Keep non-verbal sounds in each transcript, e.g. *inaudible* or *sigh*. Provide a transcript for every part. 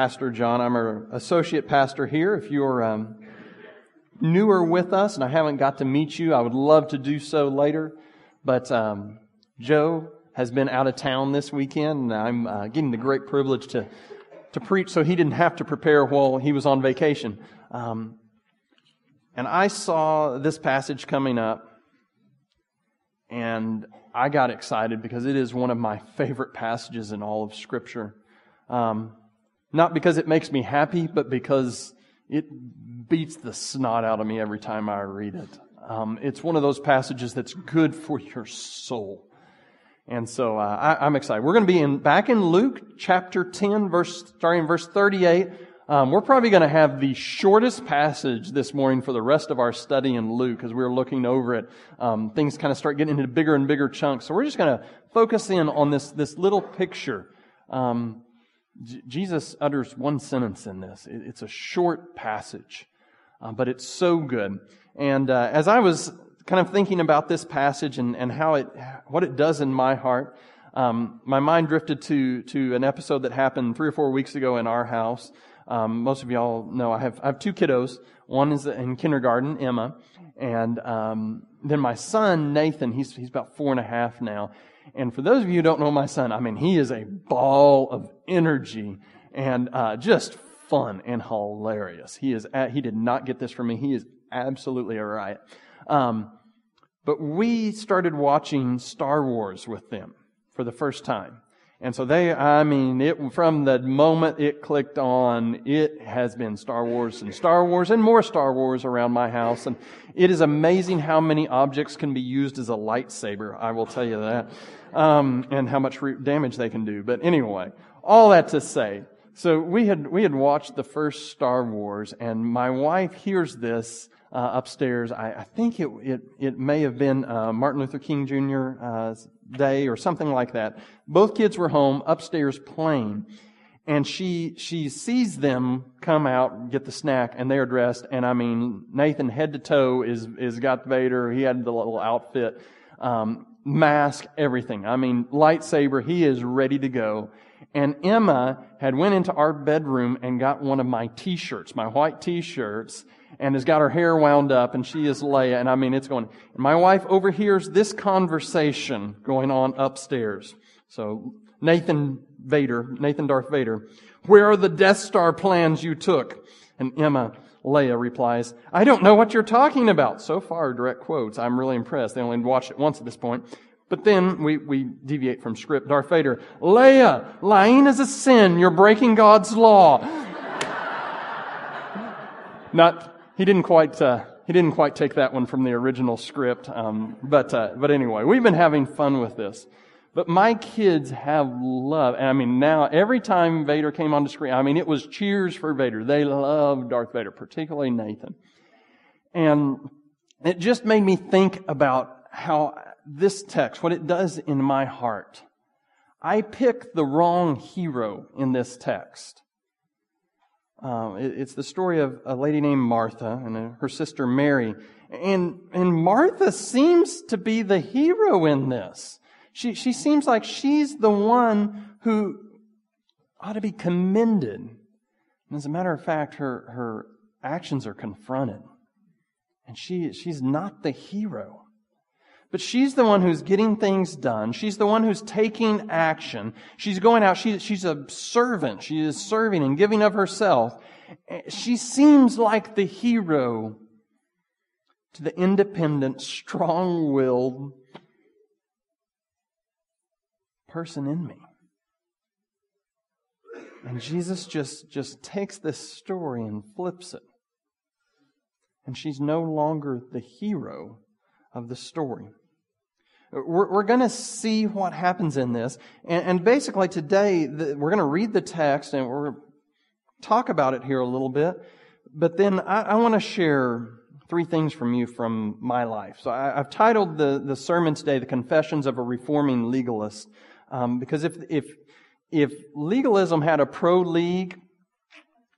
Pastor John. I'm an associate pastor here. If you're um, newer with us and I haven't got to meet you, I would love to do so later. But um, Joe has been out of town this weekend, and I'm uh, getting the great privilege to to preach, so he didn't have to prepare while he was on vacation. Um, and I saw this passage coming up, and I got excited because it is one of my favorite passages in all of Scripture. Um, not because it makes me happy, but because it beats the snot out of me every time I read it. Um, it's one of those passages that's good for your soul. And so uh, I, am excited. We're going to be in back in Luke chapter 10, verse starting in verse 38. Um, we're probably going to have the shortest passage this morning for the rest of our study in Luke as we're looking over it. Um, things kind of start getting into bigger and bigger chunks. So we're just going to focus in on this this little picture. Um, J- Jesus utters one sentence in this. It, it's a short passage, uh, but it's so good. And uh, as I was kind of thinking about this passage and, and how it what it does in my heart, um, my mind drifted to to an episode that happened three or four weeks ago in our house. Um, most of y'all know I have I have two kiddos. One is in kindergarten, Emma, and um, then my son Nathan. He's he's about four and a half now. And for those of you who don't know my son, I mean he is a ball of energy and uh, just fun and hilarious. He is at, he did not get this from me. He is absolutely a riot. Um, but we started watching Star Wars with them for the first time. And so they, I mean, it, from the moment it clicked on, it has been Star Wars and Star Wars and more Star Wars around my house. And it is amazing how many objects can be used as a lightsaber. I will tell you that. Um, and how much re- damage they can do. But anyway, all that to say, so we had, we had watched the first Star Wars and my wife hears this uh, upstairs. I, I, think it, it, it may have been uh, Martin Luther King Jr. Uh, day or something like that. Both kids were home upstairs playing. And she, she sees them come out, get the snack, and they're dressed. And I mean, Nathan head to toe is, is got Vader. He had the little outfit, um, mask, everything. I mean, lightsaber. He is ready to go. And Emma had went into our bedroom and got one of my t-shirts, my white t-shirts, and has got her hair wound up and she is Leia. And I mean, it's going, and my wife overhears this conversation going on upstairs. So Nathan Vader, Nathan Darth Vader, where are the Death Star plans you took? And Emma, Leia replies, I don't know what you're talking about. So far, direct quotes. I'm really impressed. They only watched it once at this point. But then we, we deviate from script. Darth Vader, Leia, lying is a sin. You're breaking God's law. *laughs* Not he didn't quite uh, he didn't quite take that one from the original script. Um, but uh, but anyway, we've been having fun with this. But my kids have love, and I mean now every time Vader came on the screen, I mean it was cheers for Vader. They love Darth Vader, particularly Nathan, and it just made me think about how this text, what it does in my heart. I pick the wrong hero in this text. Um, it, it's the story of a lady named Martha and her sister Mary. And, and Martha seems to be the hero in this. She, she seems like she's the one who ought to be commended. And as a matter of fact, her, her actions are confronted. And she, she's not the hero. But she's the one who's getting things done. She's the one who's taking action. She's going out. She, she's a servant. She is serving and giving of herself. She seems like the hero to the independent, strong-willed person in me. And Jesus just, just takes this story and flips it. And she's no longer the hero of the story. We're, we're going to see what happens in this. And, and basically today, the, we're going to read the text and we're going to talk about it here a little bit. But then I, I want to share three things from you from my life. So I, have titled the, the sermon today, The Confessions of a Reforming Legalist. Um, because if, if, if legalism had a pro league,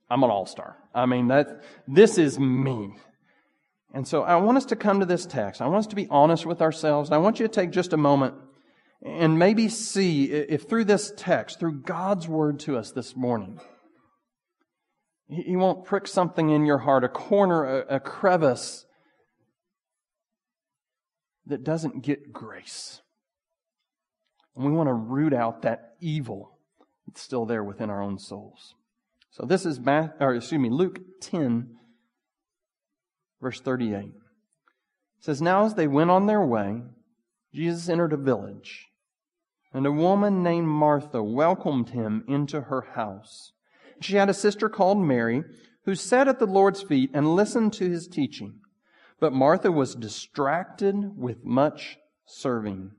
I'm an all-star. I mean, that, this is me. And so I want us to come to this text. I want us to be honest with ourselves. I want you to take just a moment and maybe see if through this text, through God's word to us this morning, He won't prick something in your heart, a corner, a, a crevice that doesn't get grace. And we want to root out that evil that's still there within our own souls. So this is Math, or excuse me, Luke 10, verse 38. It says, Now as they went on their way, Jesus entered a village, and a woman named Martha welcomed him into her house. She had a sister called Mary, who sat at the Lord's feet and listened to his teaching. But Martha was distracted with much serving.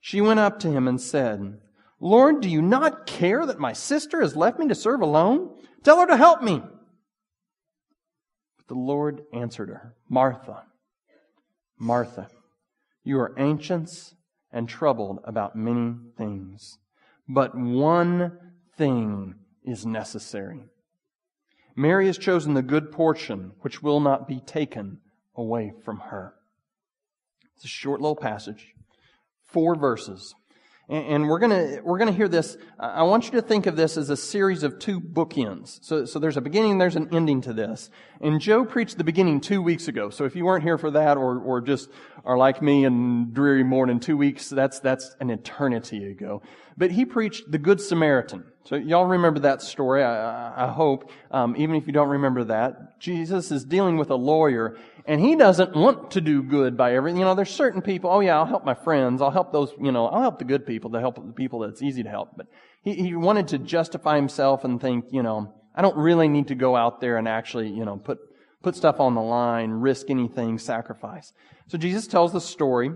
She went up to him and said, Lord, do you not care that my sister has left me to serve alone? Tell her to help me. But the Lord answered her, Martha, Martha, you are anxious and troubled about many things, but one thing is necessary. Mary has chosen the good portion which will not be taken away from her. It's a short little passage four verses. And we're gonna, we're gonna hear this. I want you to think of this as a series of two bookends. So, so there's a beginning, there's an ending to this. And Joe preached the beginning two weeks ago. So if you weren't here for that or, or just are like me and dreary morning two weeks, that's, that's an eternity ago. But he preached the Good Samaritan. So y'all remember that story, I, I hope. Um, even if you don't remember that, Jesus is dealing with a lawyer and he doesn't want to do good by everything. You know, there's certain people, oh yeah, I'll help my friends. I'll help those, you know, I'll help the good people to help the people that's easy to help. But he, he wanted to justify himself and think, you know, I don't really need to go out there and actually, you know, put, put stuff on the line, risk anything, sacrifice. So Jesus tells the story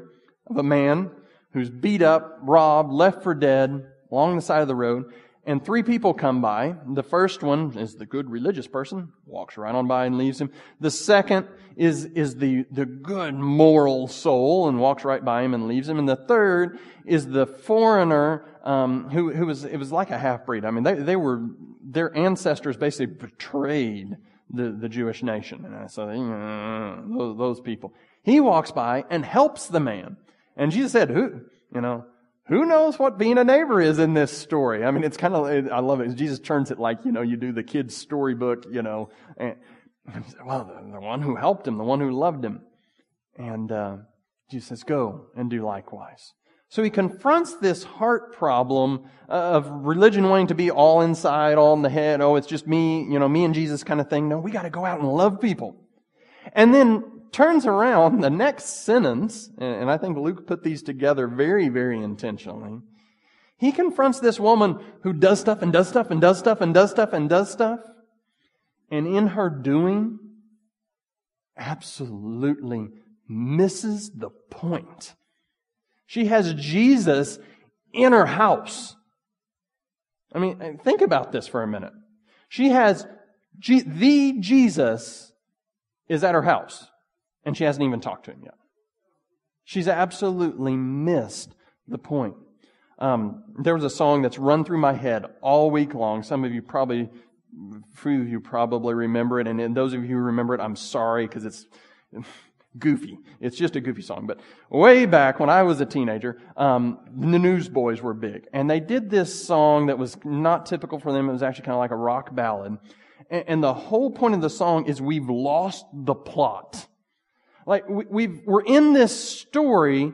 of a man who's beat up, robbed, left for dead along the side of the road and three people come by. The first one is the good religious person, walks right on by and leaves him. The second is, is the, the good moral soul and walks right by him and leaves him. And the third is the foreigner, um, who, who was, it was like a half-breed. I mean, they, they were, their ancestors basically betrayed the, the Jewish nation. And so, uh, those, those people. He walks by and helps the man. And Jesus said, who, you know, who knows what being a neighbor is in this story? I mean, it's kind of, I love it. Jesus turns it like, you know, you do the kid's storybook, you know, and, well, the, the one who helped him, the one who loved him. And, uh, Jesus says, go and do likewise. So he confronts this heart problem of religion wanting to be all inside, all in the head. Oh, it's just me, you know, me and Jesus kind of thing. No, we got to go out and love people. And then turns around the next sentence, and I think Luke put these together very, very intentionally. He confronts this woman who does stuff and does stuff and does stuff and does stuff and does stuff. And in her doing, absolutely misses the point. She has Jesus in her house. I mean, think about this for a minute. She has G- the Jesus is at her house and she hasn't even talked to him yet. She's absolutely missed the point. Um, there was a song that's run through my head all week long. Some of you probably, few of you probably remember it, and those of you who remember it, I'm sorry because it's *laughs* goofy. It's just a goofy song. But way back when I was a teenager, um, the Newsboys were big, and they did this song that was not typical for them. It was actually kind of like a rock ballad, and, and the whole point of the song is we've lost the plot. Like we, we we're in this story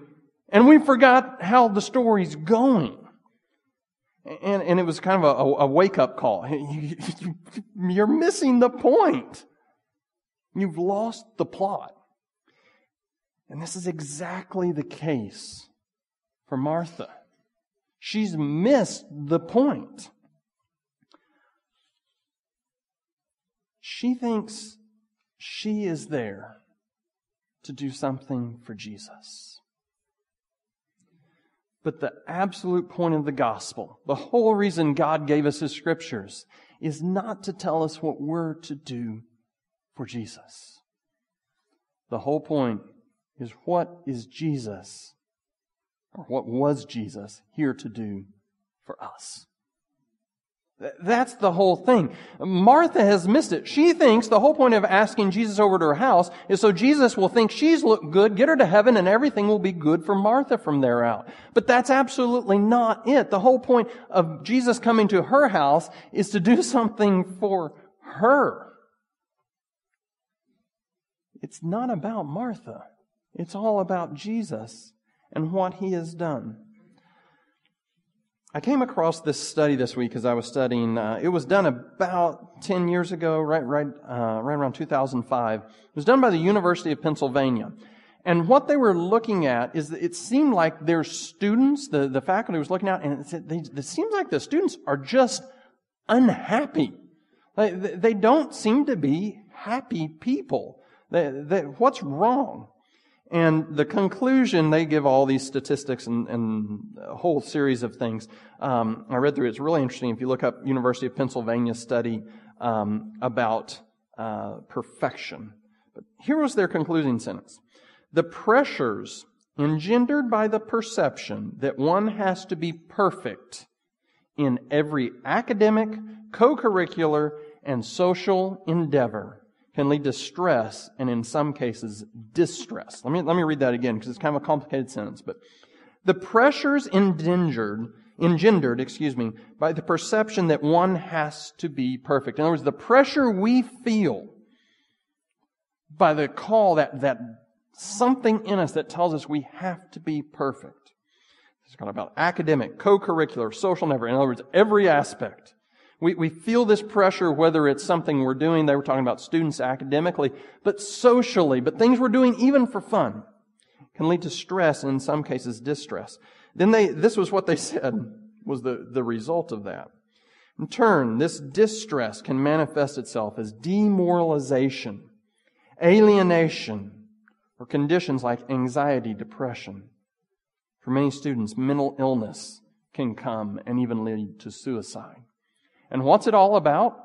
and we forgot how the story's going. And, and it was kind of a, a wake up call. *laughs* You're missing the point. You've lost the plot. And this is exactly the case for Martha. She's missed the point. She thinks she is there to do something for Jesus. But the absolute point of the gospel, the whole reason God gave us His scriptures, is not to tell us what we're to do for Jesus. The whole point is what is Jesus, or what was Jesus, here to do for us? That's the whole thing. Martha has missed it. She thinks the whole point of asking Jesus over to her house is so Jesus will think she's looked good, get her to heaven, and everything will be good for Martha from there out. But that's absolutely not it. The whole point of Jesus coming to her house is to do *laughs* something for her. It's not about Martha. It's all about Jesus and what he has done. I came across this study this week as I was studying. Uh, it was done about 10 years ago, right, right, uh, right around 2005. It was done by the University of Pennsylvania. And what they were looking at is that it seemed like their students, the, the faculty was looking at, and it, they, it seems like the students are just unhappy. They, they don't seem to be happy people. They, they, what's wrong? And the conclusion, they give all these statistics and, and a whole series of things. Um, I read through it. It's really interesting. If you look up University of Pennsylvania study um, about uh, perfection. But here was their concluding sentence. The pressures engendered by the perception that one has to be perfect in every academic, co-curricular, and social endeavor can lead to stress and in some cases distress. Let me, let me read that again because it's kind of a complicated sentence, but the pressures engendered, engendered, excuse me, by the perception that one has to be perfect. In other words, the pressure we feel by the call that, that something in us that tells us we have to be perfect. It's kind of about academic, co-curricular, social, never. In other words, every aspect we, we feel this pressure, whether it's something we're doing, they were talking about students academically, but socially, but things we're doing even for fun can lead to stress and in some cases distress. Then they, this was what they *laughs* said was the, the result of that. In turn, this distress can manifest itself as demoralization, alienation, or conditions like anxiety, depression. For many students, mental illness can come and even lead to suicide. And what's it all about?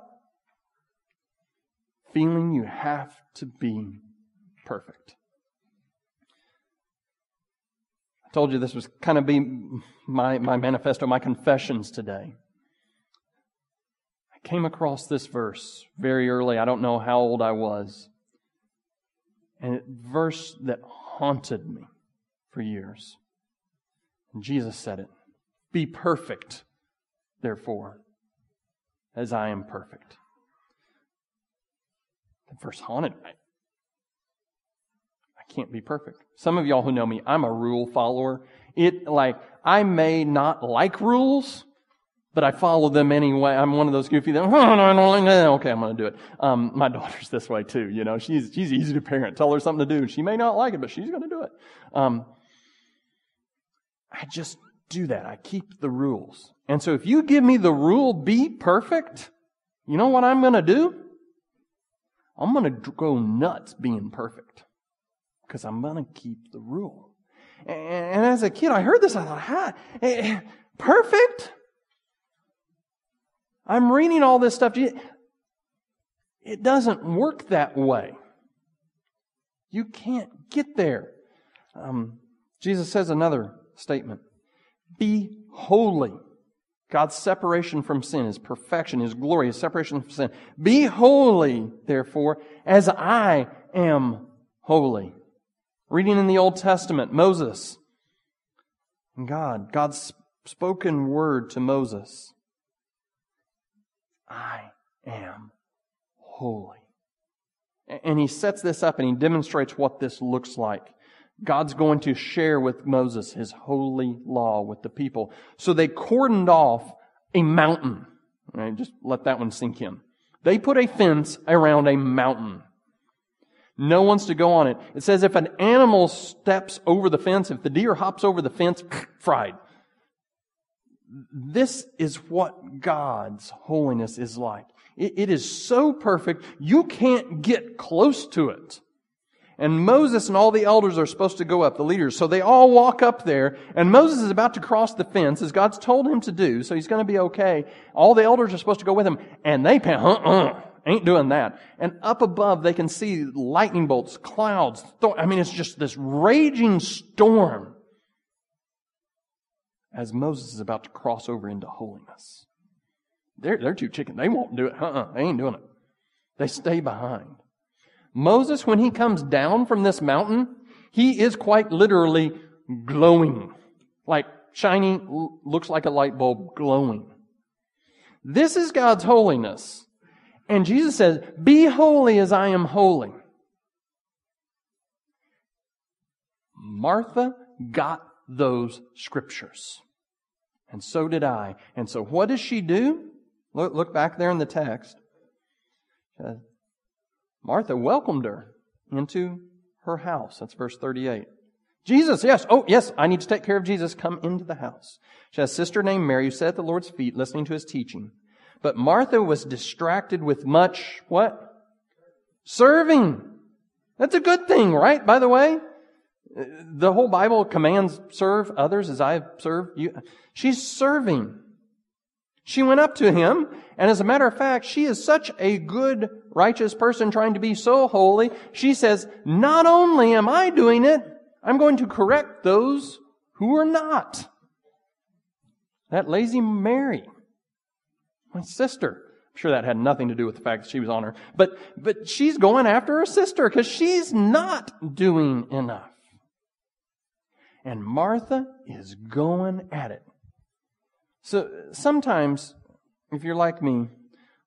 Feeling you have to be perfect. I told you this was kind of be my, my manifesto, my confessions today. I came across this verse very early. I don't know how old I was. And a verse that haunted me for years. And Jesus said it. Be perfect, therefore, as I am perfect. The verse haunted me. I can't be perfect. Some of y'all who know me, I'm a rule follower. It, like, I may not like rules, but I follow them anyway. I'm one of those goofy that, *laughs* okay, I'm going to do it. Um, my *laughs* daughter's this way too, you know. She's, she's easy to parent. Tell her something to do. She may not like it, but she's going to do it. Um, I just do that. I keep the rules. And so if you give me the rule, be perfect, you know what I'm going to do? I'm going to go nuts being perfect because I'm going to keep the rule. And, as a kid, I heard this. I thought, ha, perfect? I'm reading all this stuff. It doesn't work that way. You can't get there. Um, Jesus says another statement. Be holy. God's separation from sin, His perfection, His glory, His separation from sin. Be holy, therefore, as I am holy. Reading in the Old Testament, Moses and God, God's spoken word to Moses. I am holy. And he sets this up and he demonstrates what this looks like. God's going to share with Moses his holy law with the people. So they cordoned off a mountain. Right, just let that one sink in. They put a fence around a mountain. No one's to go on it. It says if an animal steps over the fence, if the deer hops over the fence, *clears throat* fried. This is what God's holiness is like. it, it is so perfect, you can't get close to it. And Moses and all the elders are supposed to go up, the leaders. So they all walk up there, and Moses is about to cross the fence as God's told him to do, so he's going to be okay. All the elders are supposed to go with him, and they pan, uh-uh, ain't doing that. And up above, they can see lightning bolts, clouds. I mean, it's just this raging storm as Moses is about to cross over into holiness. They're, they're too chicken. They won't do it. Uh-uh, they ain't doing it. They stay behind. Moses, when he comes down from this mountain, he is quite literally glowing. Like shining, looks like a light bulb glowing. This is God's holiness. And Jesus says, Be holy as I am holy. Martha got those scriptures. And so did I. And so what does she do? Look, look back there in the text. Martha welcomed her into her house. That's verse 38. Jesus, yes. Oh, yes, I need to take care of Jesus. Come into the house. She has a sister named Mary who sat at the Lord's feet listening to his teaching. But Martha was distracted with much, what? Serving. That's a good thing, right? By the way, the whole Bible commands serve others as I have served you. She's serving. She went up to him, and as a matter of fact, she is such a good, righteous person trying to be so holy. She says, not only am I doing it, I'm going to correct those who are not. That lazy Mary, my sister. I'm sure that had nothing to do with the fact that she was on her, but, but she's going after her sister because she's not doing enough. And Martha is going at it. So sometimes, if you're like me,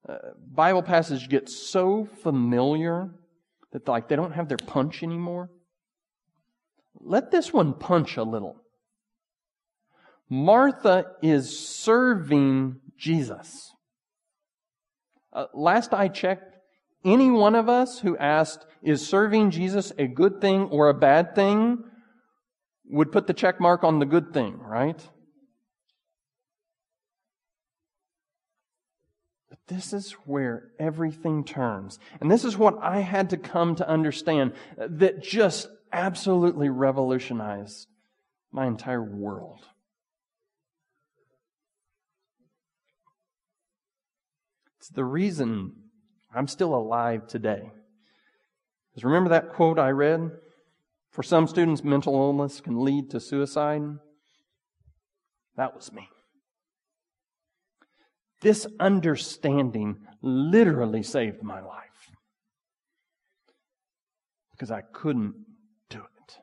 uh, Bible passages get so familiar that like they don't have their punch anymore. Let this one punch a little. Martha is serving Jesus. Uh, last I checked, any one of us who asked, is serving Jesus a good thing or a bad thing, would put the check mark on the good thing, right? This is where everything turns. And this is what I had to come to understand that just absolutely revolutionized my entire world. It's the reason I'm still alive today. Because remember that quote I read? For some students, mental illness can lead to suicide. That was me. This understanding literally saved my life because I couldn't do it.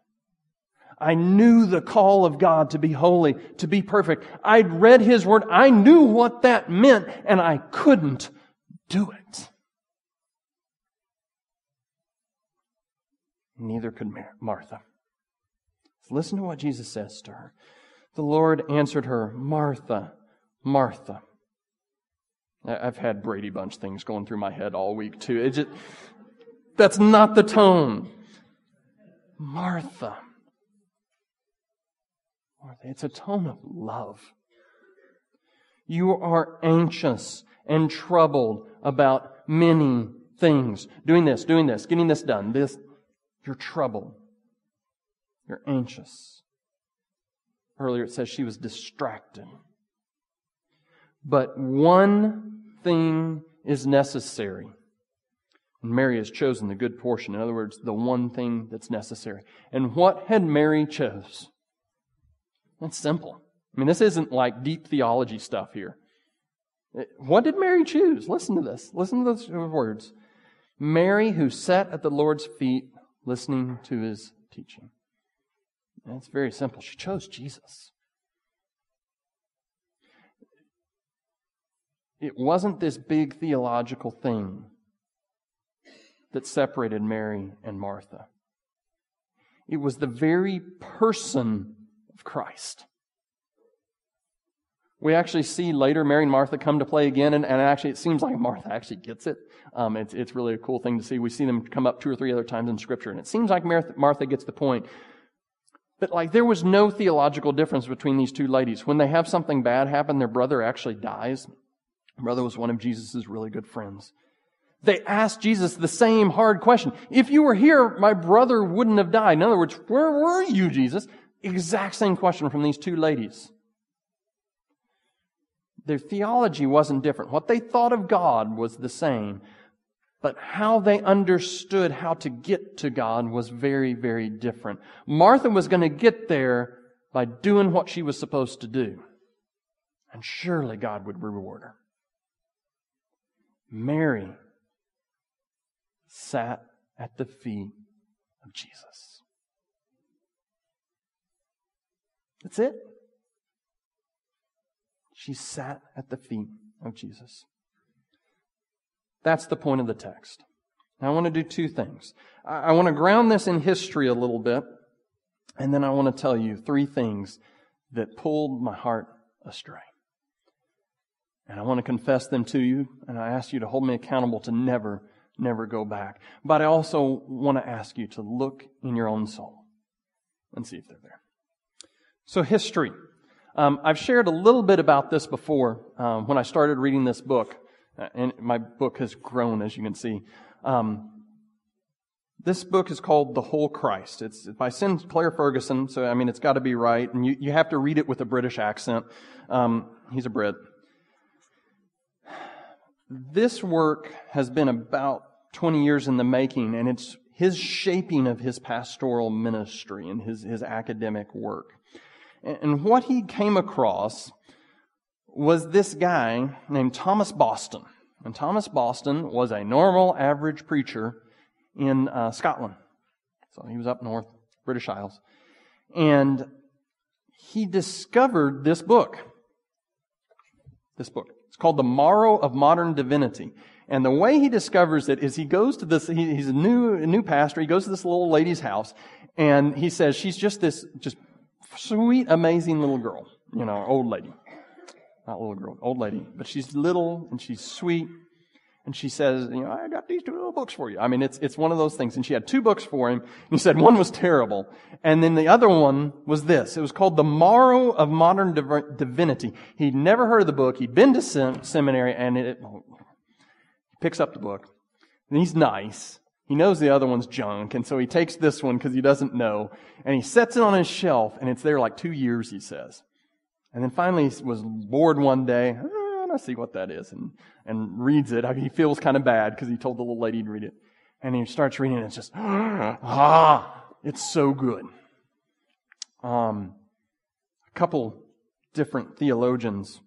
I knew the call of God to be holy, to be perfect. I'd read His Word. I knew what that meant and I couldn't do it. Neither could Martha. Listen to what Jesus says to her. The Lord answered her, Martha, Martha. I've had Brady Bunch things going through my head all week too. It just, that's not the tone. Martha. Martha. It's a tone of love. You are anxious and troubled about many things. Doing this, doing this, getting this done. This, you're troubled. You're anxious. Earlier it says she was distracted. But one thing is necessary. And Mary has chosen the good portion. In other words, the one thing that's necessary. And what had Mary chose? That's simple. I mean, this isn't like deep theology stuff here. Eh, what did Mary choose? Listen to this. Listen to those words. Mary, who sat at the Lord's feet listening to his teaching. It's very simple. She chose Jesus. It wasn't this big theological thing that separated Mary and Martha. It was the very person of Christ. We actually see later Mary and Martha come to play again, and, and actually it seems like Martha actually gets it. Um, it's, it's really a cool thing to see. We see them come up two or three other times in Scripture, and it seems like Martha, Martha gets the point. But like there was no theological difference between these two ladies. When they have something bad happen, their brother actually dies. Brother was one of Jesus' really good friends. They asked Jesus the same hard question. If you were here, my brother wouldn't have died. In other words, where were you, Jesus? Exact same question from these two ladies. Their theology wasn't different. What they thought of God was the same. But how they understood how to get to God was very, very different. Martha was going to get there by doing what she was supposed to do. And surely God would reward her. Mary sat at the feet of Jesus. That's it. She sat at the feet of Jesus. That's the point of the text. Now, I want to do two things. I want to ground this in history a little bit, and then I want to tell you three things that pulled my heart astray. And I want to confess them to you, and I ask you to hold me accountable to never, never go back. But I also want to ask you to look in your own soul and see if they're there. So, history. Um, I've shared a little bit about this before um, when I started reading this book, uh, and my book has grown, as you can see. Um, this book is called The Whole Christ. It's by Sinclair Ferguson, so I mean, it's got to be right, and you, you have to read it with a British accent. Um, he's a Brit. This work has been about 20 years in the making, and it's his shaping of his pastoral ministry and his, his academic work. And what he came across was this guy named Thomas Boston. And Thomas Boston was a normal, average preacher in uh, Scotland. So he was up north, British Isles. And he discovered this book. This book. It's called The Marrow of Modern Divinity. And the way he discovers it is he goes to this, he, he's a new, a new pastor. He goes to this little lady's house and he says she's just this, just sweet, amazing little girl. You know, old lady. Not little girl, old lady. But she's little and she's sweet. And she says, you know, I got these two little books for you. I mean, it's, it's one of those things. And she had two books for him. And he said one was terrible. And then the other one was this. It was called The Marrow of Modern Div- Divinity. He'd never heard of the book. He'd been to sem- seminary and it, oh, he picks up the book. And he's nice. He knows the other one's junk. And so he takes this one because he doesn't know. And he sets it on his shelf and it's there like two years, he says. And then finally he was bored one day. I see what that is, and, and reads it. He feels kind of bad because he told the little lady to read it. And he starts reading it, and it's just, *gasps* ah, it's so good. Um, a couple different theologians,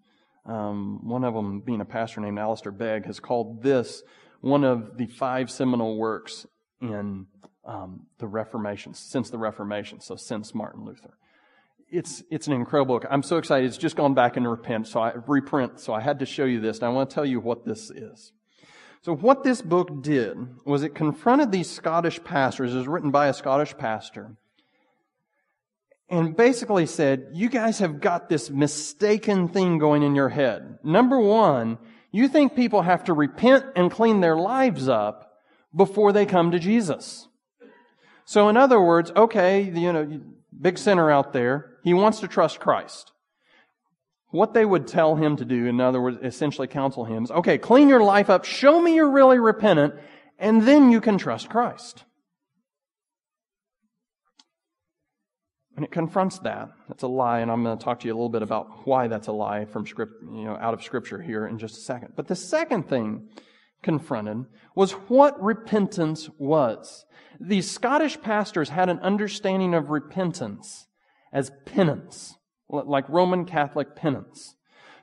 um, one of them being a pastor named Alistair Begg, has called this one of the five seminal works in um, the Reformation, since the Reformation, so since Martin Luther it's, it's an incredible book. I'm so excited. It's just gone back and repent, so I reprint. So I had to show you this, and I want to tell you what this is. So what this book did was it confronted these Scottish pastors. It was written by a Scottish pastor. And basically said, you guys have got this mistaken thing going in your head. Number one, you think people have to repent and clean their lives up before they come to Jesus. So in other words, okay, you know, big sinner out there. He wants to trust Christ. What they would tell him to do, in other words, essentially counsel him, is okay, clean your life up, show me you're really repentant, and then you can trust Christ. And it confronts that. That's a lie, and I'm going to talk to you a little bit about why that's a lie from script, you know, out of scripture here in just a second. But the second thing confronted was what repentance was. These Scottish pastors had an understanding of repentance as penance, like Roman Catholic penance.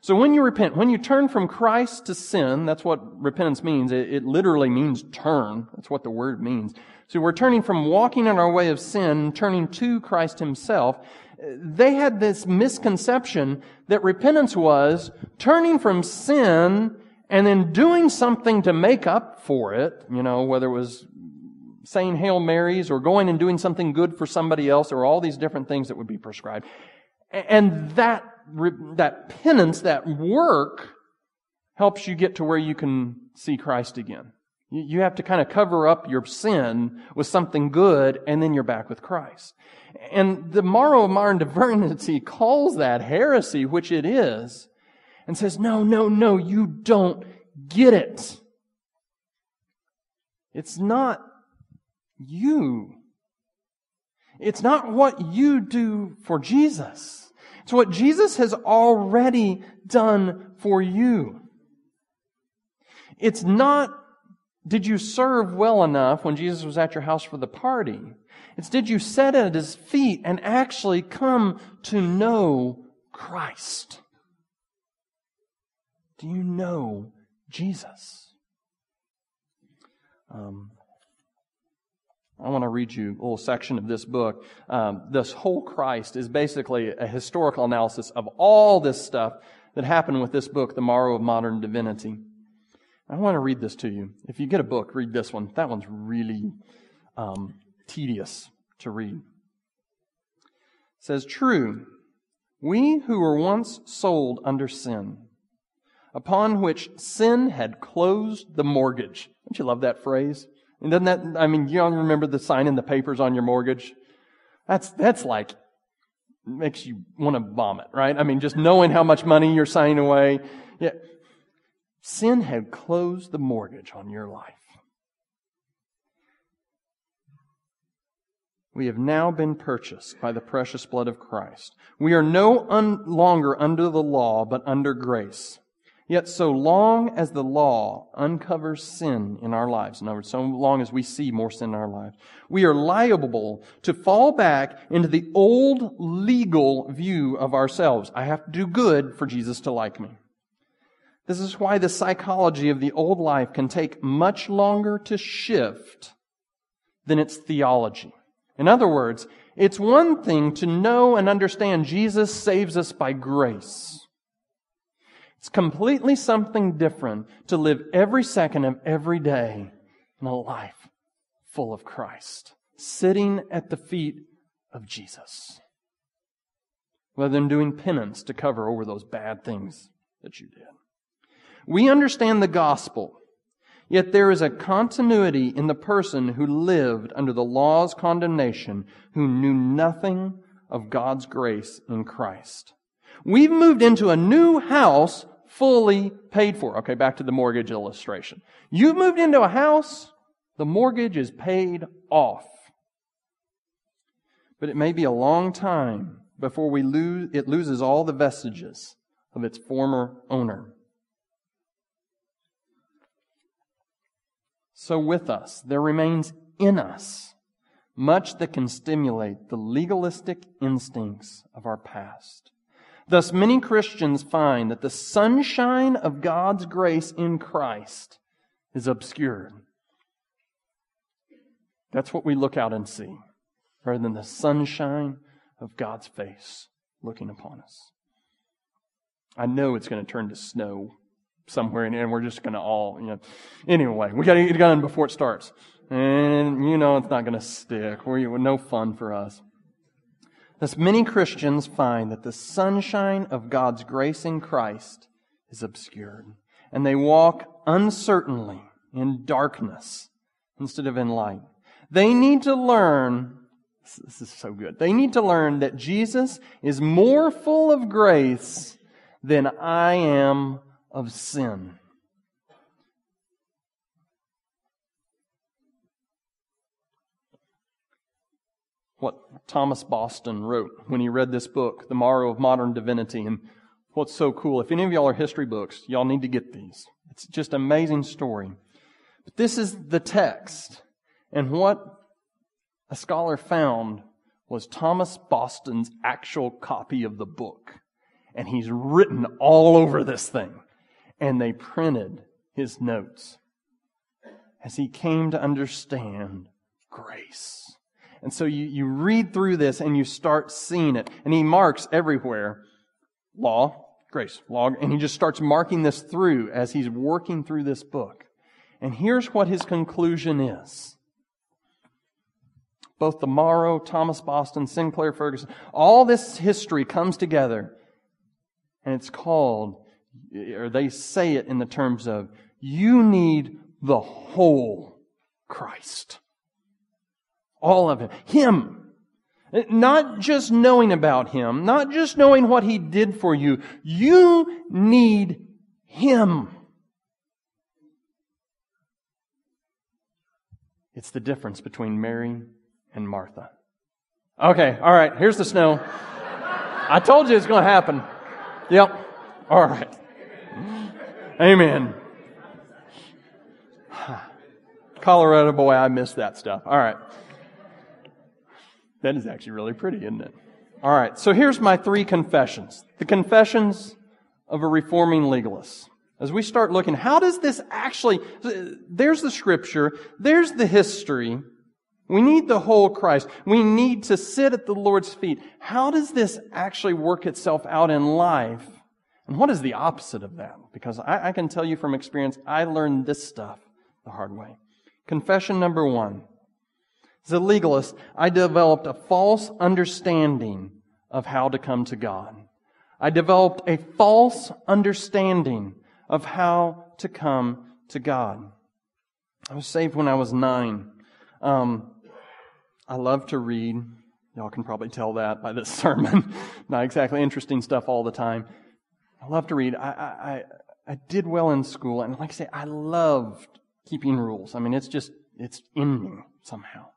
So when you repent, when you turn from Christ to sin, that's what repentance means. It, it, literally means turn. That's what the word means. So we're turning from walking in our way of sin, turning to Christ himself. They had this misconception that repentance was turning from sin and then doing something to make up for it, you know, whether it was saying Hail Marys or going and doing something good for somebody else or all these different things that would be prescribed. And that, that penance, that work, helps you get to where you can see Christ again. You have to kind of cover up your sin with something good, and then you're back with Christ. And the Marrow of Modern Divinity calls that heresy, which it is, and says, no, no, no, you don't get it. It's not you. It's not what you do for Jesus. It's what Jesus has already done for you. It's not, did you serve well enough when Jesus was at your house for the party? It's did you sit at his feet and actually come to know Christ? Do you know Jesus? Um, I want to read you a little section of this book. Um, this whole Christ is basically a historical analysis of all this stuff that happened with this book, The Marrow of Modern Divinity. I want to read this to you. If you get a book, read this one. That one's really um, tedious to read. It says, True, we who were once sold under sin, upon which sin had closed the mortgage. Don't you love that phrase? And doesn't that, I mean, you all remember the sign in the papers on your mortgage? That's, that's like, makes you want to vomit, right? I mean, just knowing how much money you're signing away. Yeah. Sin had closed the mortgage on your life. We have now been purchased by the precious blood of Christ. We are no un- longer under the law, but under grace. Yet so long as the law uncovers sin in our lives, in other words, so long as we see more sin in our lives, we are liable to fall back into the old legal view of ourselves. I have to do good for Jesus to like me. This is why the psychology of the old life can take much longer to shift than its theology. In other words, it's one thing to know and understand Jesus saves us by grace. It's completely something different to live every second of every day in a life full of Christ, sitting at the feet of Jesus, rather than doing penance to cover over those bad things that you did. We understand the gospel, yet there is a continuity in the person who lived under the law's condemnation, who knew nothing of God's grace in Christ. We've moved into a new house fully paid for. Okay, back to the mortgage illustration. You've moved into a house, the mortgage is paid off. But it may be a long time before we lose, it loses all the vestiges of its former owner. So with us, there remains in us much that can stimulate the legalistic instincts of our past. Thus, many Christians find that the sunshine of God's grace in Christ is obscured. That's what we look out and see, rather than the sunshine of God's face looking upon us. I know it's going to turn to snow somewhere, and we're just going to all, you know. Anyway, we got to get it done before it starts. And, you know, it's not going to stick. We're no fun for us. Thus, many Christians find that the sunshine of God's grace in Christ is obscured, and they walk uncertainly in darkness instead of in light. They need to learn, this is so good, they need to learn that Jesus is more full of grace than I am of sin. What Thomas Boston wrote when he read this book, The Marrow of Modern Divinity, and what's so cool, if any of y'all are history books, y'all need to get these. It's just amazing story. But this is the text. And what a scholar found was Thomas Boston's actual copy of the book. And he's written all over this thing and they printed his notes as he came to understand grace. And so you, you read through this and you start seeing it. And he marks everywhere law, grace, law, and he just starts marking this through as he's working through this book. And here's what his conclusion is. Both the Marrow, Thomas Boston, Sinclair Ferguson, all this history comes together and it's called or they say it in the terms of, you need the whole Christ. All of Him. Him. Not just knowing about Him, not just knowing what He did for you. You need Him. It's the difference between Mary and Martha. Okay, all right, here's the snow. I told you it's going to happen. Yep, all right. Amen. *sighs* Colorado boy, I miss that stuff. All right. That is actually really pretty, isn't it? All right. So here's my three confessions. The confessions of a reforming legalist. As we start looking, how does this actually, there's the scripture, there's the history. We need the whole Christ. We need to sit at the Lord's feet. How does this actually work itself out in life? And what is the opposite of that? Because I, I can tell you from experience, I learned this stuff the hard way. Confession number one. As a legalist, I developed a false understanding of how to come to God. I developed a false understanding of how to come to God. I was saved when I was nine. Um, I love to read. Y'all can probably tell that by this *laughs* sermon. Not exactly interesting stuff all the time. I love to read. I, I, I did well in school, and like I say, I loved keeping rules. I mean, it's just, it's in me somehow.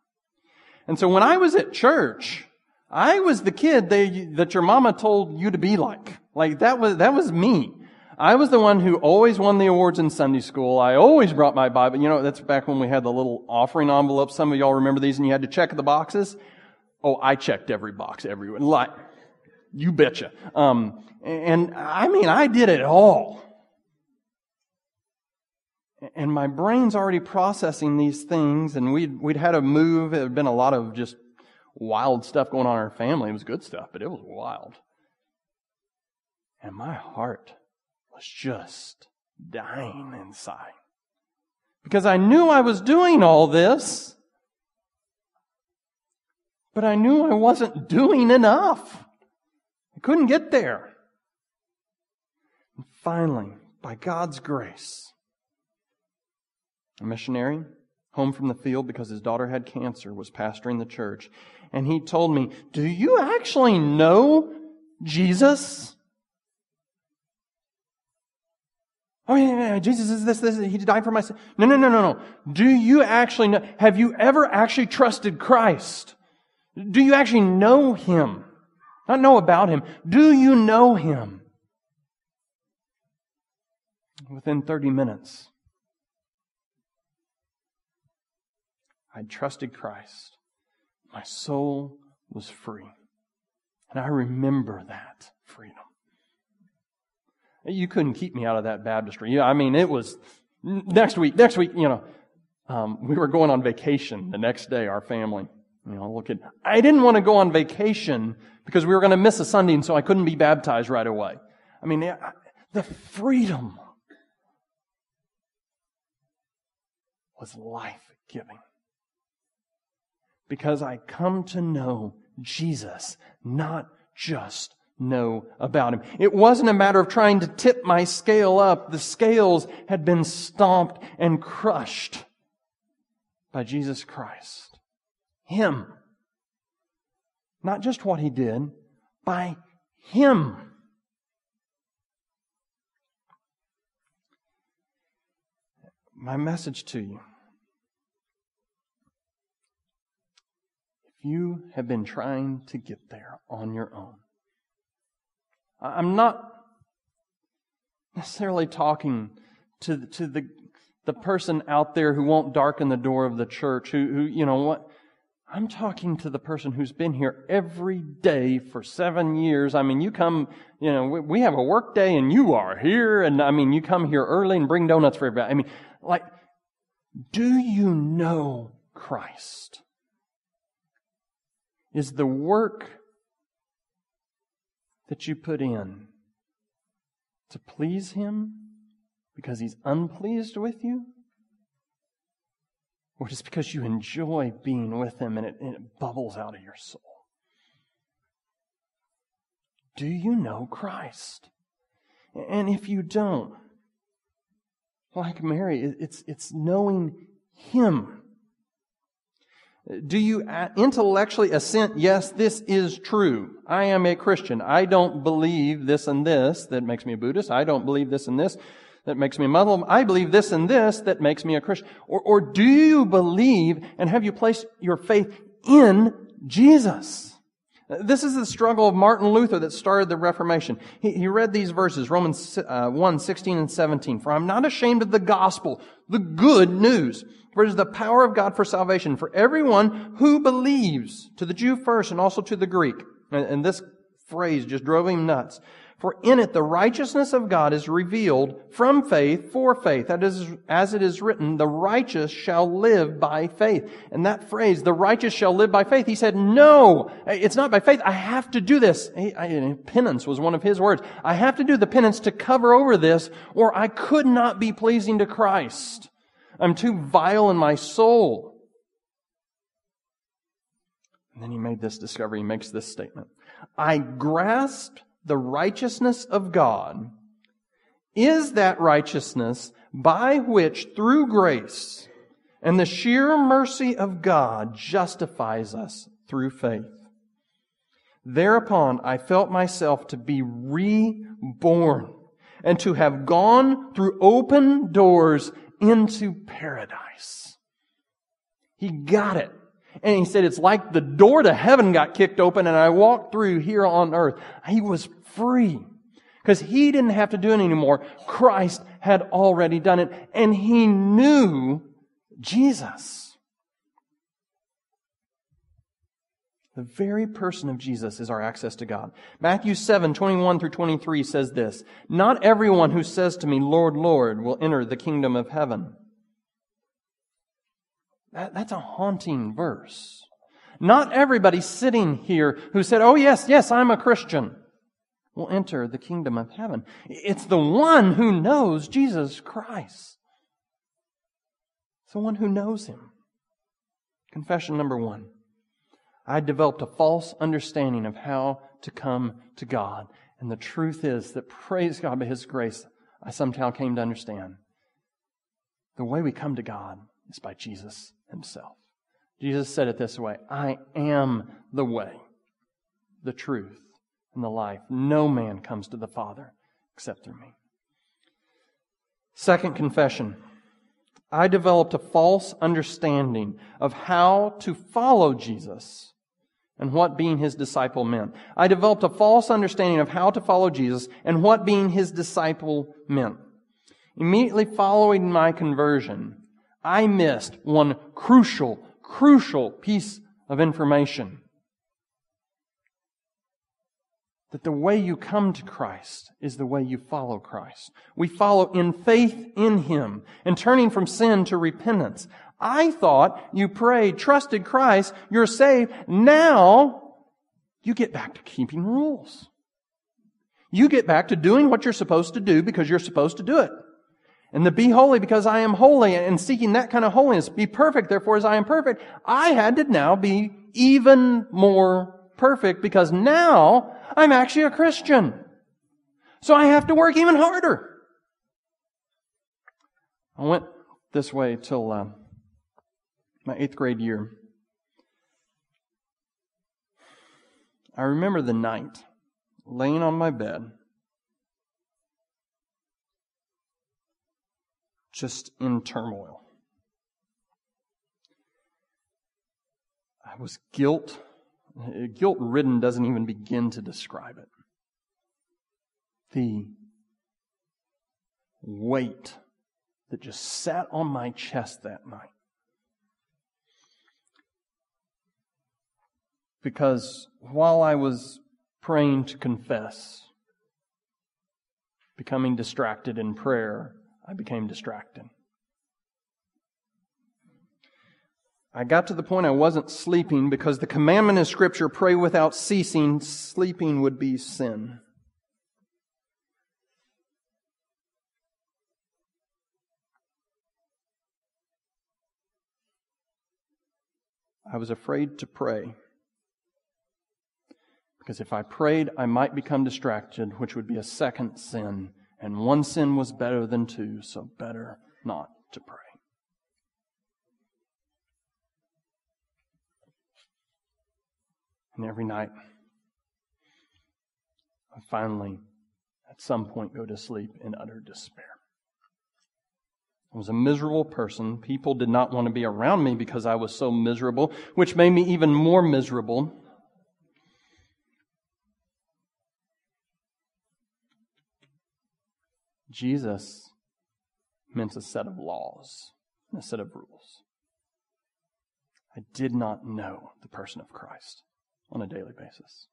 And so when I was at church, I was the kid they, that your mama told you to be like. Like that was, that was me. I was the one who always won the awards in Sunday school. I always brought my Bible. You know, that's back when we had the little offering envelopes. Some of y'all remember these and you had to check the boxes. Oh, I checked every box everywhere. Like, you betcha. Um, and I mean, I did it all. And my brain's already processing these things, and we'd, we'd had a move. It had been a lot of just wild stuff going on in our family. It was good stuff, but it was wild. And my heart was just dying inside. Because I knew I was doing all this, but I knew I wasn't doing enough. I couldn't get there. And finally, by God's grace, a missionary home from the field because his daughter had cancer was pastoring the church. And he told me, Do you actually know Jesus? Oh, yeah, yeah, Jesus is this, this, he died for my sin. No, no, no, no, no. Do you actually know, have you ever actually trusted Christ? Do you actually know Him? Not know about Him. Do you know Him? Within 30 minutes, I trusted Christ. My soul was free. And I remember that freedom. You couldn't keep me out of that baptistry. I mean, it was next week, next week, you know, um, we were going on vacation the next day, our family. You know, look I didn't want to go on vacation because we were going to miss a Sunday and so I couldn't be baptized right away. I mean, the freedom was life giving. Because I come to know Jesus, not just know about him. It wasn't a matter of trying to tip my scale up. The scales had been stomped and crushed by Jesus Christ. Him. Not just what he did, by him. My message to you. If you have been trying to get there on your own, I'm not necessarily talking to, to the, the person out there who won't darken the door of the church, who, who, you know what? I'm talking to the person who's been here every day for seven years. I mean, you come, you know, we, we have a work day and you are here. And I mean, you come here early and bring donuts for everybody. I mean, like, do you know Christ? Is the work that you put in to please Him because He's unpleased with you? Or just because you enjoy being with Him and it, and it bubbles out of your soul? Do you know Christ? And if you don't, like Mary, it's, it's knowing Him do you intellectually assent, yes, this is true. I am a Christian. I don't believe this and this that makes me a Buddhist. I don't believe this and this that makes me a Muslim. I believe this and this that makes me a Christian. Or, or do you believe and have you placed your faith in Jesus? This is the struggle of Martin Luther that started the Reformation. He, he read these verses, Romans uh, 1, 16 and 17. For I'm not ashamed of the gospel, the good news. For it is the power of God for salvation for everyone who believes, to the Jew first and also to the Greek. And, and this phrase just drove him nuts. For in it the righteousness of God is revealed from faith for faith. That is, as it is written, the righteous shall live by faith. And that phrase, the righteous shall live by faith, he said, no, it's not by faith. I have to do this. I, penance was one of his words. I have to do the penance to cover over this, or I could not be pleasing to Christ. I'm too vile in my soul. And then he made this discovery. He makes this statement. I grasped the righteousness of God is that righteousness by which, through grace and the sheer mercy of God, justifies us through faith. Thereupon I felt myself to be reborn and to have gone through open doors into paradise. He got it. And he said, it's like the door to heaven got kicked open and I walked through here on earth. He was free. Because he didn't have to do it anymore. Christ had already done it. And he knew Jesus. The very person of Jesus is our access to God. Matthew 7, 21 through 23 says this, Not everyone who says to me, Lord, Lord, will enter the kingdom of heaven that, that's a haunting verse. Not everybody sitting here who said, Oh, yes, yes, I'm a Christian, will enter the kingdom of heaven. It's the one who knows Jesus Christ. It's the one who knows him. Confession number one. I developed a false understanding of how to come to God. And the truth is that, praise God by His grace, I somehow came to understand the way we come to God is by Jesus himself. Jesus said it this way I am the way, the truth, and the life. No man comes to the Father except through me. Second confession. I developed a false understanding of how to follow Jesus and what being his disciple meant. I developed a false understanding of how to follow Jesus and what being his disciple meant. Immediately following my conversion, I missed one crucial, crucial piece of information. That the way you come to Christ is the way you follow Christ. We follow in faith in Him and turning from sin to repentance. I thought you prayed, trusted Christ, you're saved. Now you get back to keeping rules. You get back to doing what you're supposed to do because you're supposed to do it. And the be holy because I am holy and seeking that kind of holiness. Be perfect, therefore, as I am perfect. I had to now be even more perfect because now I'm actually a Christian. So I have to work even harder. I went this way till uh, my eighth grade year. I remember the night laying on my bed just in turmoil. I was guilt. Guilt ridden doesn't even begin to describe it. The weight that just sat on my chest that night. Because while I was praying to confess, becoming distracted in prayer, I became distracted. I got to the point I wasn't sleeping because the commandment in Scripture, pray without ceasing, sleeping would be sin. I was afraid to pray. Because if I prayed, I might become distracted, which would be a second sin and one sin was better than two, so better not to pray. And every night, I finally, at some point, go to sleep in utter despair. I was a miserable person. People did not want to be around me because I was so miserable, which made me even more miserable. Jesus meant a set of laws and a set of rules. I did not know the person of Christ on a daily basis.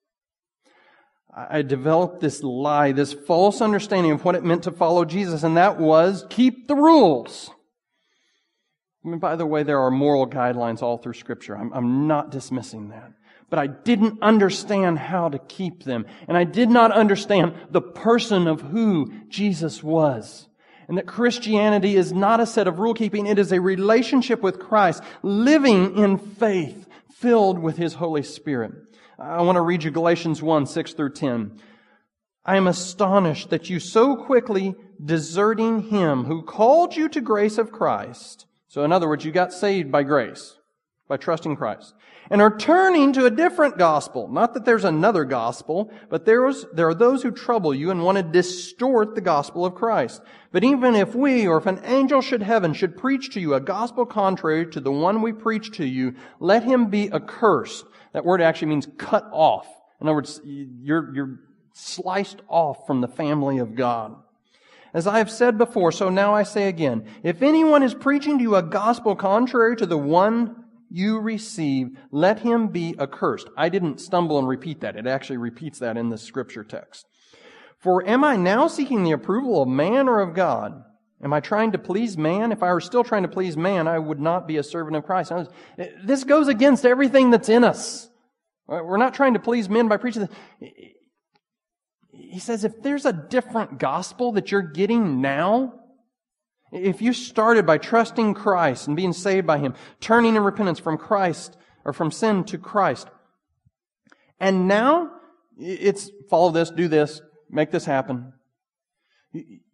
I developed this lie, this false understanding of what it meant to follow Jesus, and that was keep the rules. I mean, by the way, there are moral guidelines all through Scripture. I'm, I'm not dismissing that. But I didn't understand how to keep them. And I did not understand the person of who Jesus was. And that Christianity is not a set of rule keeping, it is a relationship with Christ, living in faith, filled with His Holy Spirit. I want to read you Galatians 1, 6 through 10. I am astonished that you so quickly deserting Him who called you to grace of Christ, so, in other words, you got saved by grace, by trusting Christ, and are turning to a different gospel. Not that there's another gospel, but there, was, there are those who trouble you and want to distort the gospel of Christ. But even if we, or if an angel should heaven, should preach to you a gospel contrary to the one we preach to you, let him be accursed. That word actually means cut off. In other words, you're, you're sliced off from the family of God. As I have said before, so now I say again, if anyone is preaching to you a gospel contrary to the one you receive, let him be accursed. I didn't stumble and repeat that. It actually repeats that in the scripture text. For am I now seeking the approval of man or of God? Am I trying to please man? If I were still trying to please man, I would not be a servant of Christ. This goes against everything that's in us. We're not trying to please men by preaching he says if there's a different gospel that you're getting now, if you started by trusting Christ and being saved by Him, turning in repentance from Christ or from sin to Christ, and now it's follow this, do this, make this happen.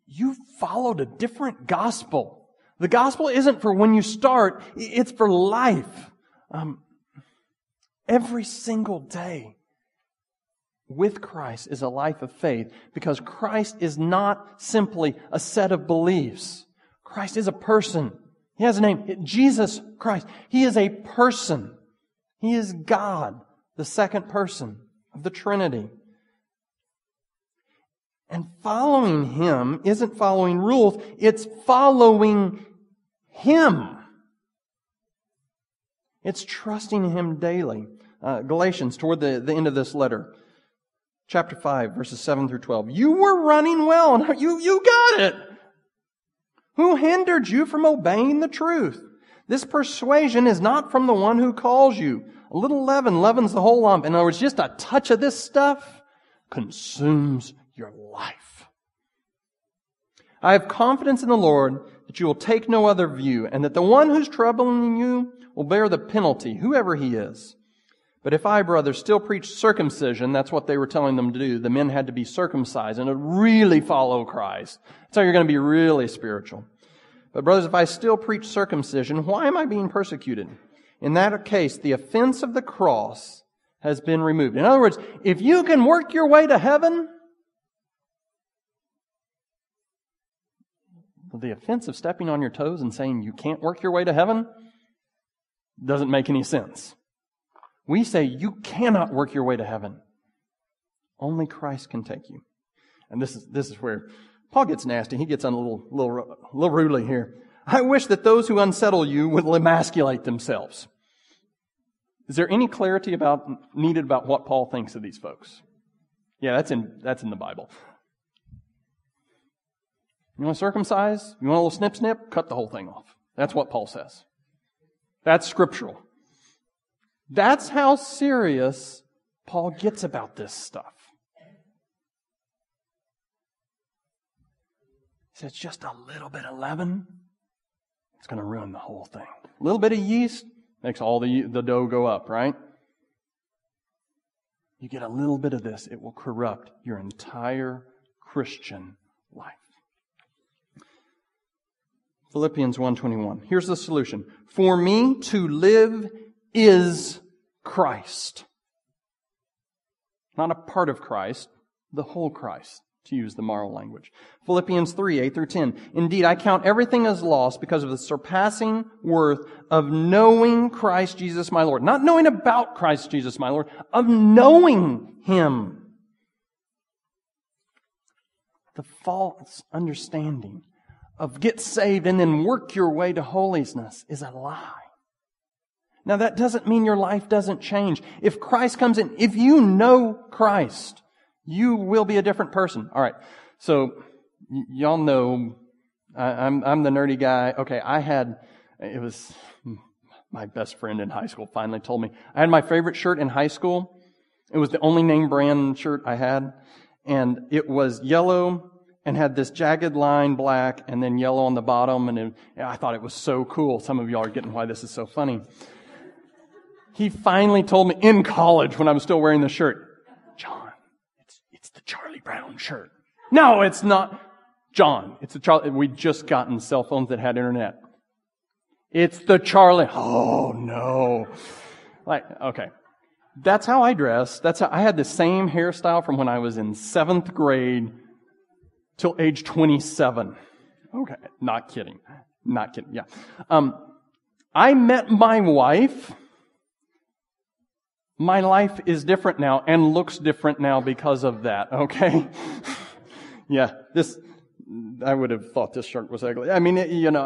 You followed a different gospel. The gospel isn't for when you start, it's for life. Um, every single day with Christ is a life of faith because Christ is not simply a set of beliefs. Christ is a person. He has a name. Jesus Christ. He is a person. He is God, the second person of the Trinity. And following Him isn't following rules, it's following Him. It's trusting Him daily. Uh, Galatians, toward the, the end of this letter, chapter 5, verses 7 through 12. You were running well. *laughs* You, you got it. Who hindered you from obeying the truth? This persuasion is not from the one who calls you. A little leaven leavens the whole lump. In other words, just a touch of this stuff consumes your life. I have confidence in the Lord that you will take no other view and that the one who's troubling you will bear the penalty, whoever he is. But if I, brothers, still preach circumcision, that's what they were telling them to do. The men had to be circumcised and to really follow Christ. That's how you're going to be really spiritual. But brothers, if I still preach circumcision, why am I being persecuted? In that case, the offense of the cross has been removed. In other words, if you can work your way to heaven, the offense of stepping on your toes and saying you can't work your way to heaven doesn't make any sense. We say you cannot work your way to heaven. Only Christ can take you. And this is, this is where Paul gets nasty. He gets on a little, little, little rudely here. I wish that those who unsettle you would emasculate themselves. Is there any clarity about, needed about what Paul thinks of these folks? Yeah, that's in, that's in the Bible. You want to circumcise? You want a little snip snip? Cut the whole thing off. That's what Paul says. That's scriptural. That's how serious Paul gets about this stuff. He says, just a little bit of leaven, it's going to ruin the whole thing. A little bit of yeast makes all the, the dough go up, right? You get a little bit of this, it will corrupt your entire Christian life. Philippians 1:21. Here's the solution. For me to live is Christ. Not a part of Christ, the whole Christ, to use the Marrow language. Philippians 3, 8 through 10. Indeed, I count everything as lost because of the surpassing worth of knowing Christ Jesus my Lord. Not knowing about Christ Jesus my Lord, of knowing Him. The false understanding of get saved and then work your way to holiness is a lie. Now that doesn't mean your life doesn't change. If Christ comes in, if you know Christ, You will be a different person. All right. So y- y'all know I, I'm I'm the nerdy guy. Okay, I had it was my best friend in high school finally told me I had my favorite shirt in high school. It was the only name brand shirt I had, and it was yellow and had this jagged line black and then yellow on the bottom. And it, I thought it was so cool. Some of y'all are getting why this is so funny. He finally told me in college when I was still wearing the shirt, John, it's, it's the Charlie Brown shirt. No, it's not. John, it's the Charlie. We'd just gotten cell phones that had internet. It's the Charlie. Oh no. Like, okay. That's how I dress. That's how I had the same hairstyle from when I was in seventh grade till age 27. Okay. Not kidding. Not kidding. Yeah. Um, I met my wife. My life is different now and looks different now because of that. Okay. *laughs* yeah. This, I would have thought this shirt was ugly. I mean, it, you know,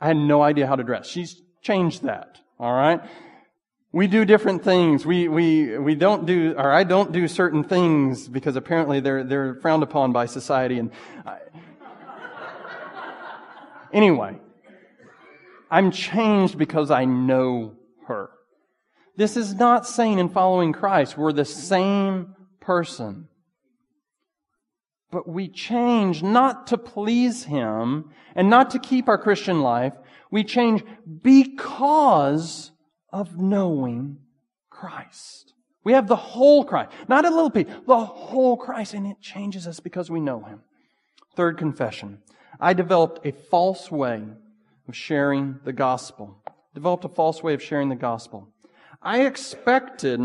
I had no idea how to dress. She's changed that. All right. We do different things. We, we, we don't do, or I don't do certain things because apparently they're, they're frowned upon by society. And I, anyway, I'm changed because I know. This is not saying in following Christ we're the same person. But we change not to please Him and not to keep our Christian life. We change because of knowing Christ. We have the whole Christ, not a little piece, the whole Christ, and it changes us because we know Him. Third confession. I developed a false way of sharing the gospel. Developed a false way of sharing the gospel. I expected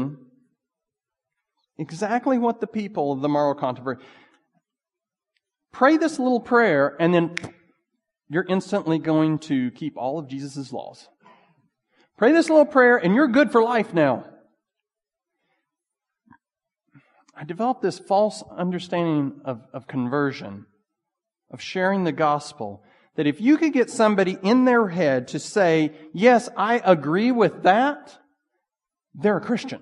exactly what the people of the Marrow controversy pray this little prayer, and then you're instantly going to keep all of Jesus' laws. Pray this little prayer, and you're good for life now. I developed this false understanding of, of conversion, of sharing the gospel, that if you could get somebody in their head to say, Yes, I agree with that, they're a Christian.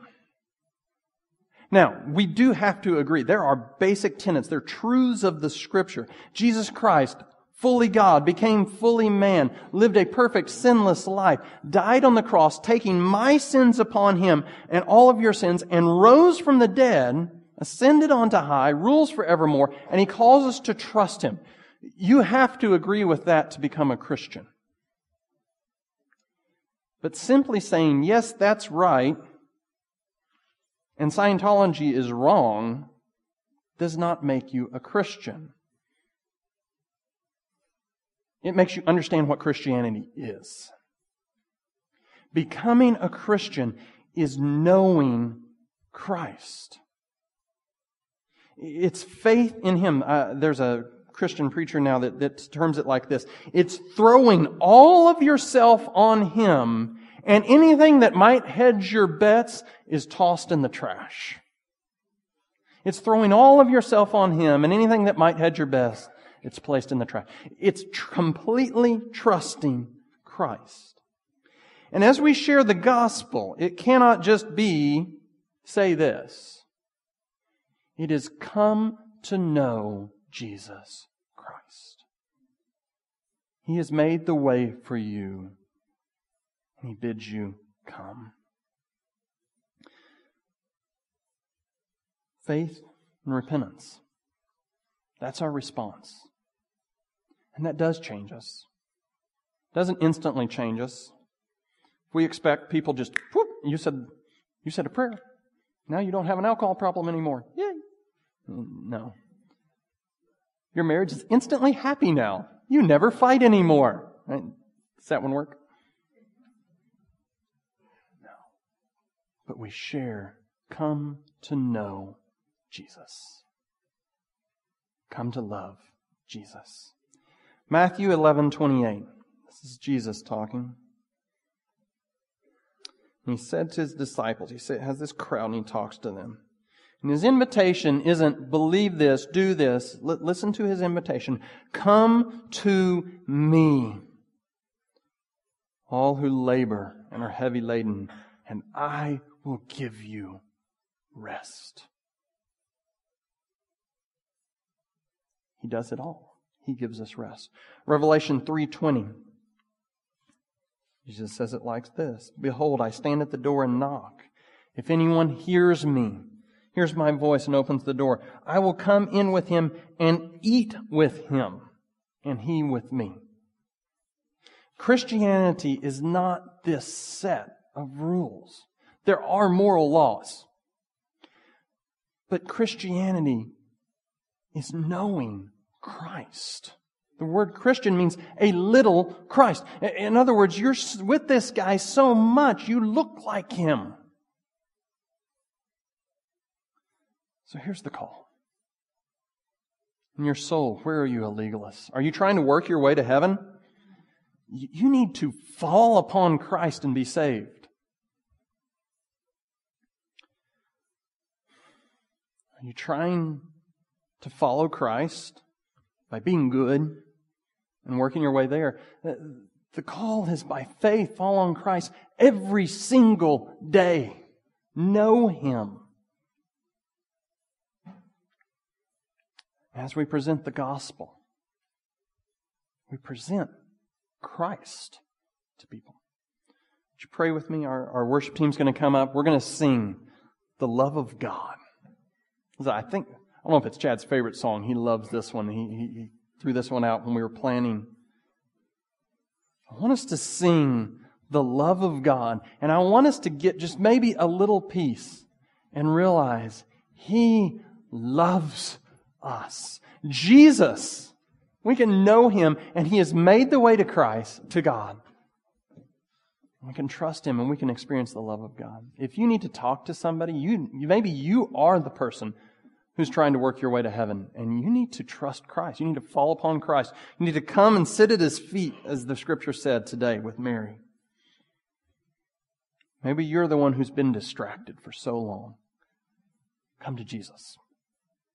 Now, we do have to agree. There are basic tenets. There are truths of the scripture. Jesus Christ, fully God, became fully man, lived a perfect sinless life, died on the cross, taking my sins upon him and all of your sins, and rose from the dead, ascended onto high, rules forevermore, and he calls us to trust him. You have to agree with that to become a Christian. But simply saying, yes, that's right, and Scientology is wrong does not make you a Christian. It makes you understand what Christianity is. Becoming a Christian is knowing Christ. It's faith in Him. Uh, there's a Christian preacher now that, that terms it like this. It's throwing all of yourself on Him and anything that might hedge your bets is tossed in the trash. It's throwing all of yourself on Him, and anything that might hedge your bets, it's placed in the trash. It's tr- completely trusting Christ. And as we share the gospel, it cannot just be, say this. It is come to know Jesus Christ. He has made the way for you and he bids you come. Faith and repentance. That's our response. And that does change us. It doesn't instantly change us. If we expect people just, whoop, you said, you said a prayer. Now you don't have an alcohol problem anymore. Yay. No. Your marriage is instantly happy now. You never fight anymore. Right? Does that one work? No. But we share, come to know Jesus. Come to love Jesus. Matthew 11, 28. This is Jesus talking. he said to his disciples, he has this crowd and he talks to them. And his invitation isn't believe this, do this. L- listen to his invitation. Come to me. All who labor and are heavy laden, and I will give you rest. He does it all. He gives us rest. Revelation 3:20. Jesus says it like this, Behold, I stand at the door and knock. If anyone hears me, hears my voice and opens the door, I will come in with him and eat with him, and he with me. Christianity is not this set of rules. There are moral laws. But Christianity is knowing Christ. The word Christian means a little Christ. In other words, you're with this guy so much, you look like him. So here's the call. In your soul, where are you a legalist? Are you trying to work your way to heaven? You need to fall upon Christ and be saved. Are you trying to follow Christ by being good and working your way there? The call is by faith, fall on Christ every single day. Know Him. As we present the gospel, we present Christ to people. Would you pray with me? Our, our worship team's going to come up. We're going to sing the love of God. I think, I don't know if it's Chad's favorite song. He loves this one. He, he, he threw this one out when we were planning. I want us to sing the love of God. And I want us to get just maybe a little piece and realize He loves us. Jesus, we can know Him and He has made the way to Christ, to God. We can trust Him and we can experience the love of God. If you need to talk to somebody, you, maybe you are the person who's trying to work your way to heaven. And you need to trust Christ. You need to fall upon Christ. You need to come and sit at his feet, as the scripture said today with Mary. Maybe you're the one who's been distracted for so long. Come to Jesus.